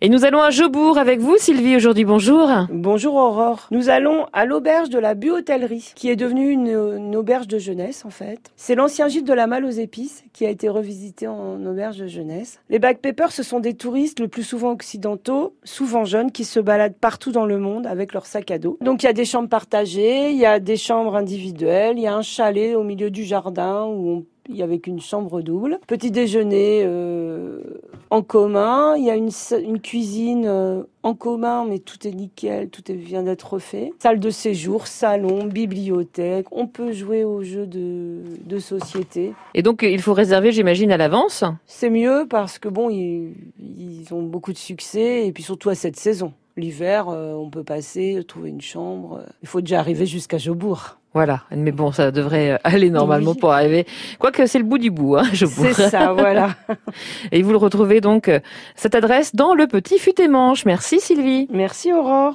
Et nous allons à Jobourg avec vous, Sylvie, aujourd'hui. Bonjour. Bonjour Aurore. Nous allons à l'auberge de la Buhotellerie, qui est devenue une, une auberge de jeunesse en fait. C'est l'ancien gîte de la Malle aux épices qui a été revisité en auberge de jeunesse. Les backpackers, ce sont des touristes le plus souvent occidentaux, souvent jeunes, qui se baladent partout dans le monde avec leur sac à dos. Donc il y a des chambres partagées, il y a des chambres individuelles, il y a un chalet au milieu du jardin où on avait qu'une chambre double. Petit déjeuner euh, en commun. Il y a une, une cuisine euh, en commun, mais tout est nickel, tout est, vient d'être refait. Salle de séjour, salon, bibliothèque. On peut jouer aux jeux de, de société. Et donc, il faut réserver, j'imagine, à l'avance? C'est mieux parce que bon, ils, ils ont beaucoup de succès et puis surtout à cette saison. L'hiver, euh, on peut passer, trouver une chambre. Il faut déjà arriver jusqu'à Jobourg. Voilà, mais bon, ça devrait aller normalement Oui. pour arriver. Quoique c'est le bout du bout, hein, Jobourg. C'est ça, voilà. Et vous le retrouvez donc, euh, cette adresse dans le petit fut et manche. Merci Sylvie. Merci Aurore.